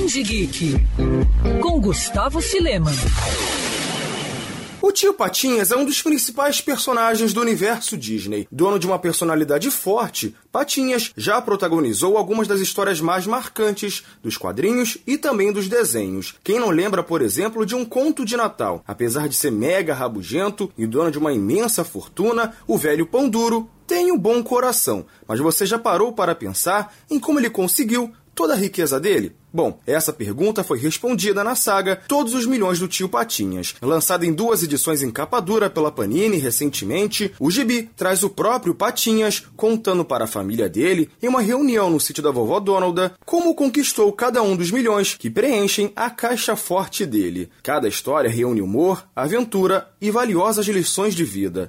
Grande Geek, com Gustavo Filema. O tio Patinhas é um dos principais personagens do universo Disney. Dono de uma personalidade forte, Patinhas já protagonizou algumas das histórias mais marcantes dos quadrinhos e também dos desenhos. Quem não lembra, por exemplo, de um conto de Natal? Apesar de ser mega rabugento e dono de uma imensa fortuna, o velho pão duro tem um bom coração. Mas você já parou para pensar em como ele conseguiu toda a riqueza dele? Bom, essa pergunta foi respondida na saga Todos os Milhões do Tio Patinhas. Lançada em duas edições em capa dura pela Panini recentemente, o gibi traz o próprio Patinhas contando para a família dele, em uma reunião no sítio da vovó Donalda, como conquistou cada um dos milhões que preenchem a caixa forte dele. Cada história reúne humor, aventura e valiosas lições de vida.